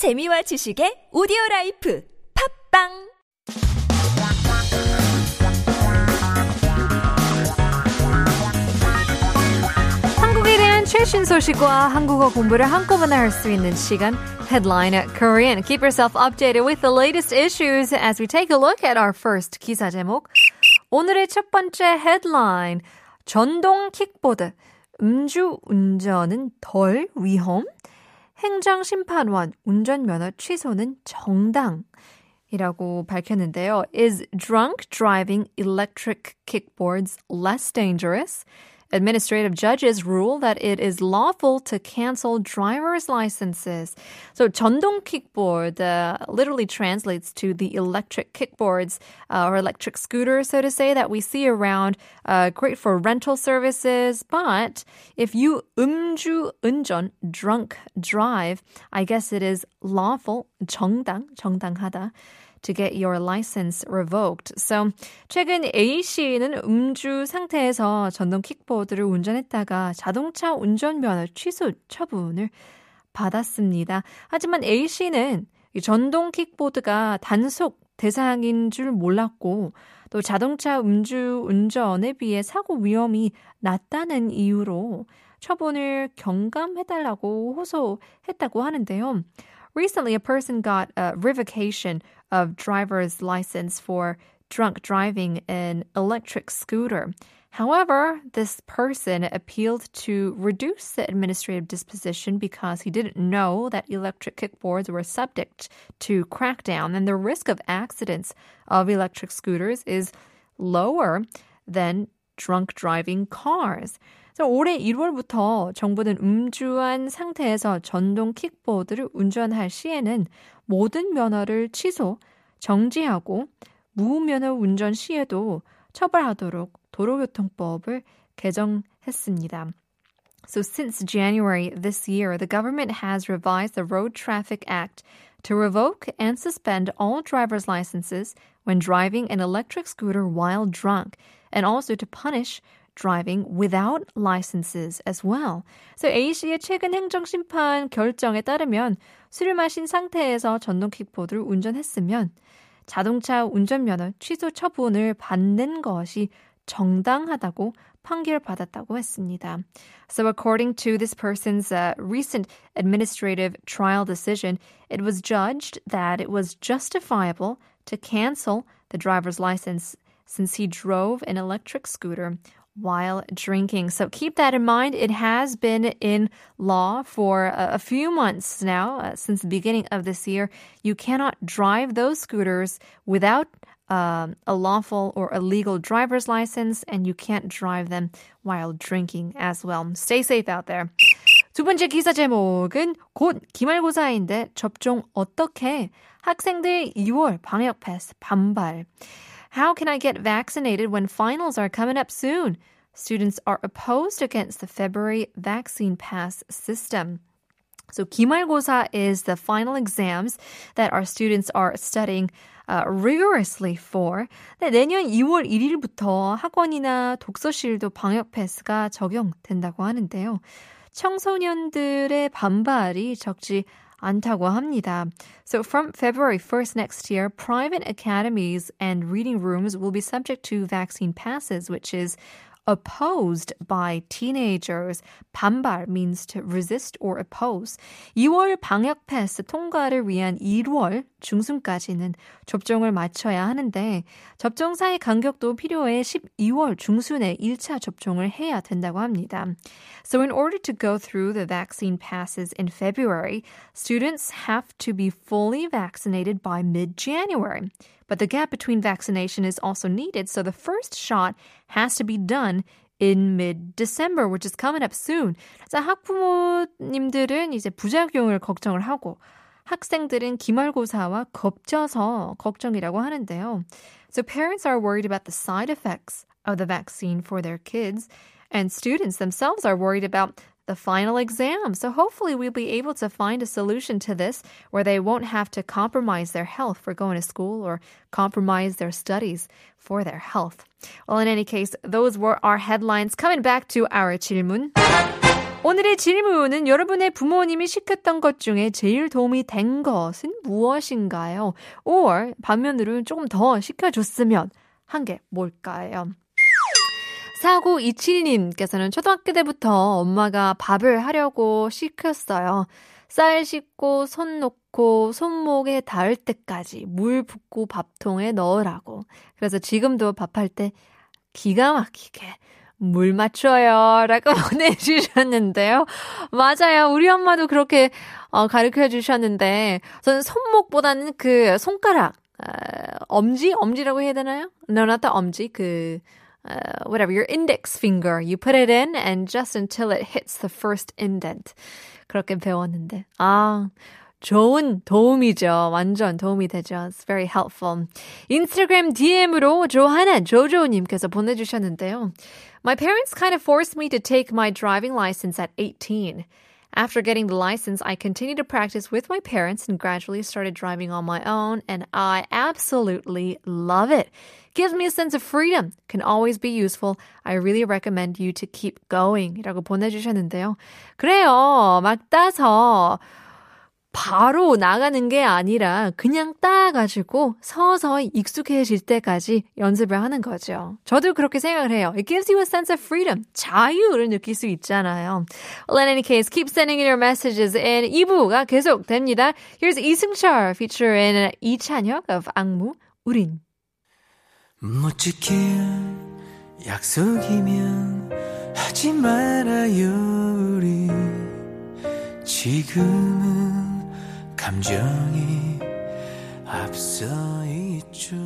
재미와 지식의 오디오 라이프 팝빵 한국에 대한 최신 소식과 한국어 공부를 한꺼번에 할 수 있는 시간 Headline Korean. Keep yourself updated with the latest issues as we take a look at our first 기사 제목. 오늘의 첫 번째 headline. 전동 킥보드. 음주 운전은 덜 위험? 행정심판원 운전면허 취소는 정당. 이라고 밝혔는데요. Is drunk driving electric kickboards less dangerous? Administrative judges rule that it is lawful to cancel driver's licenses. So, 전동 kickboard uh, literally translates to the electric kickboards uh, or electric scooters, so to say, that we see around. Uh, great for rental services, but if you 음주 운전, drunk drive, I guess it is lawful, 정당, 정당하다 To get your license revoked. So, 최근 A 씨는 음주 상태에서 전동 킥보드를 운전했다가 자동차 운전면허 취소 처분을 받았습니다. 하지만 A 씨는 전동 킥보드가 단속 대상인 줄 몰랐고 또 자동차 음주 운전에 비해 사고 위험이 낮다는 이유로 처분을 경감해달라고 호소했다고 하는데요. Recently, a person got a revocation of driver's license for drunk driving an electric scooter. However, this person appealed to reduce the administrative disposition because he didn't know that electric kickboards were subject to crackdown and the risk of accidents of electric scooters is lower than drunk driving cars. 올해 1월부터 정부는 음주한 상태에서 전동 킥보드를 운전할 시에는 모든 면허를 취소, 정지하고 무면허 운전 시에도 처벌하도록 도로교통법을 개정했습니다. So since January this year, the government has revised the Road Traffic Act to revoke and suspend all driver's licenses when driving an electric scooter while drunk, and also to punish driving without licenses as well. So A 씨의 최근 행정심판 결정에 따르면 술을 마신 상태에서 전동 킥보드를 운전했으면 자동차 운전면허 취소 처분을 받는 것이 정당하다고 판결받았다고 했습니다. So according to this person's uh, recent administrative trial decision, it was judged that it was justifiable to cancel the driver's license since he drove an electric scooter while drinking. So keep that in mind. It has been in law for a, few months now, uh, since the beginning of this year. You cannot drive those scooters without um, a lawful or a legal driver's license, and you can't drive them while drinking as well. Stay safe out there. 두 번째 기사 제목은 곧 기말고사인데 접종 어떻게? 학생들 2월 방역 패스 반발. How can I get vaccinated when finals are coming up soon? Students are opposed against the February vaccine pass system. So 기말고사 is the final exams that our students are studying uh, rigorously for. 네, 내년 2월 1일부터 학원이나 독서실도 방역 패스가 적용된다고 하는데요. 청소년들의 반발이 적지 않다고 합니다. So from February 1st next year, private academies and reading rooms will be subject to vaccine passes, which is opposed by teenagers. 반발 means to resist or oppose. 2월 방역 패스 통과를 위한 1월 중순까지는 접종을 마쳐야 하는데 접종사의 간격도 필요해 12월 중순에 1차 접종을 해야 된다고 합니다. So in order to go through the vaccine passes in February, students have to be fully vaccinated by mid-January. But the gap between vaccination is also needed, so the first shot has to be done in mid-December, which is coming up soon. 자, 학부모님들은 이제 부작용을 걱정을 하고 학생들은 기말고사와 겹쳐서 걱정이라고 하는데요. So parents are worried about the side effects of the vaccine for their kids, and students themselves are worried about the final exam. So hopefully we'll be able to find a solution to this where they won't have to compromise their health for going to school or compromise their studies for their health. Well, in any case, those were our headlines. Coming back to our 질문. 오늘의 질문은 여러분의 부모님이 시켰던 것 중에 제일 도움이 된 것은 무엇인가요? or 반면으로 조금 더 시켜줬으면 한 게 뭘까요? 4927님께서는 초등학교 때부터 엄마가 밥을 하려고 시켰어요. 쌀 씻고 손 놓고 손목에 닿을 때까지 물 붓고 밥통에 넣으라고. 그래서 지금도 밥할 때 기가 막히게 물 맞춰요. 라고 보내주셨는데요. 맞아요. 우리 엄마도 그렇게 어, 가르쳐 주셨는데, 저는 손목보다는 그 손가락, 어, 엄지? 엄지라고 해야 되나요? No, not the 엄지. 그, uh, whatever, your index finger. You put it in and just until it hits the first indent. 그렇게 배웠는데. 아, 좋은 도움이죠. 완전 도움이 되죠. It's very helpful. 인스타그램 DM으로 조하나 조조님께서 보내주셨는데요. My parents kind of forced me to take my driving license at 18. After getting the license, I continued to practice with my parents and gradually started driving on my own, and I absolutely love it. Gives me a sense of freedom, can always be useful. I really recommend you to keep going. 라고 보내주셨는데요. 그래요. 막 따서 바로 나가는 게 아니라 그냥 따가지고 서서히 익숙해질 때까지 연습을 하는 거죠. 저도 그렇게 생각을 해요. It gives you a sense of freedom. 자유를 느낄 수 있잖아요. Well, in any case, keep sending in your messages in 2부가 계속됩니다. Here's 이승철 featuring 이찬혁 of 악무, 우린. 못 지킬 약속이면 하지 말아요 우리 지금은 감정이 앞서 있죠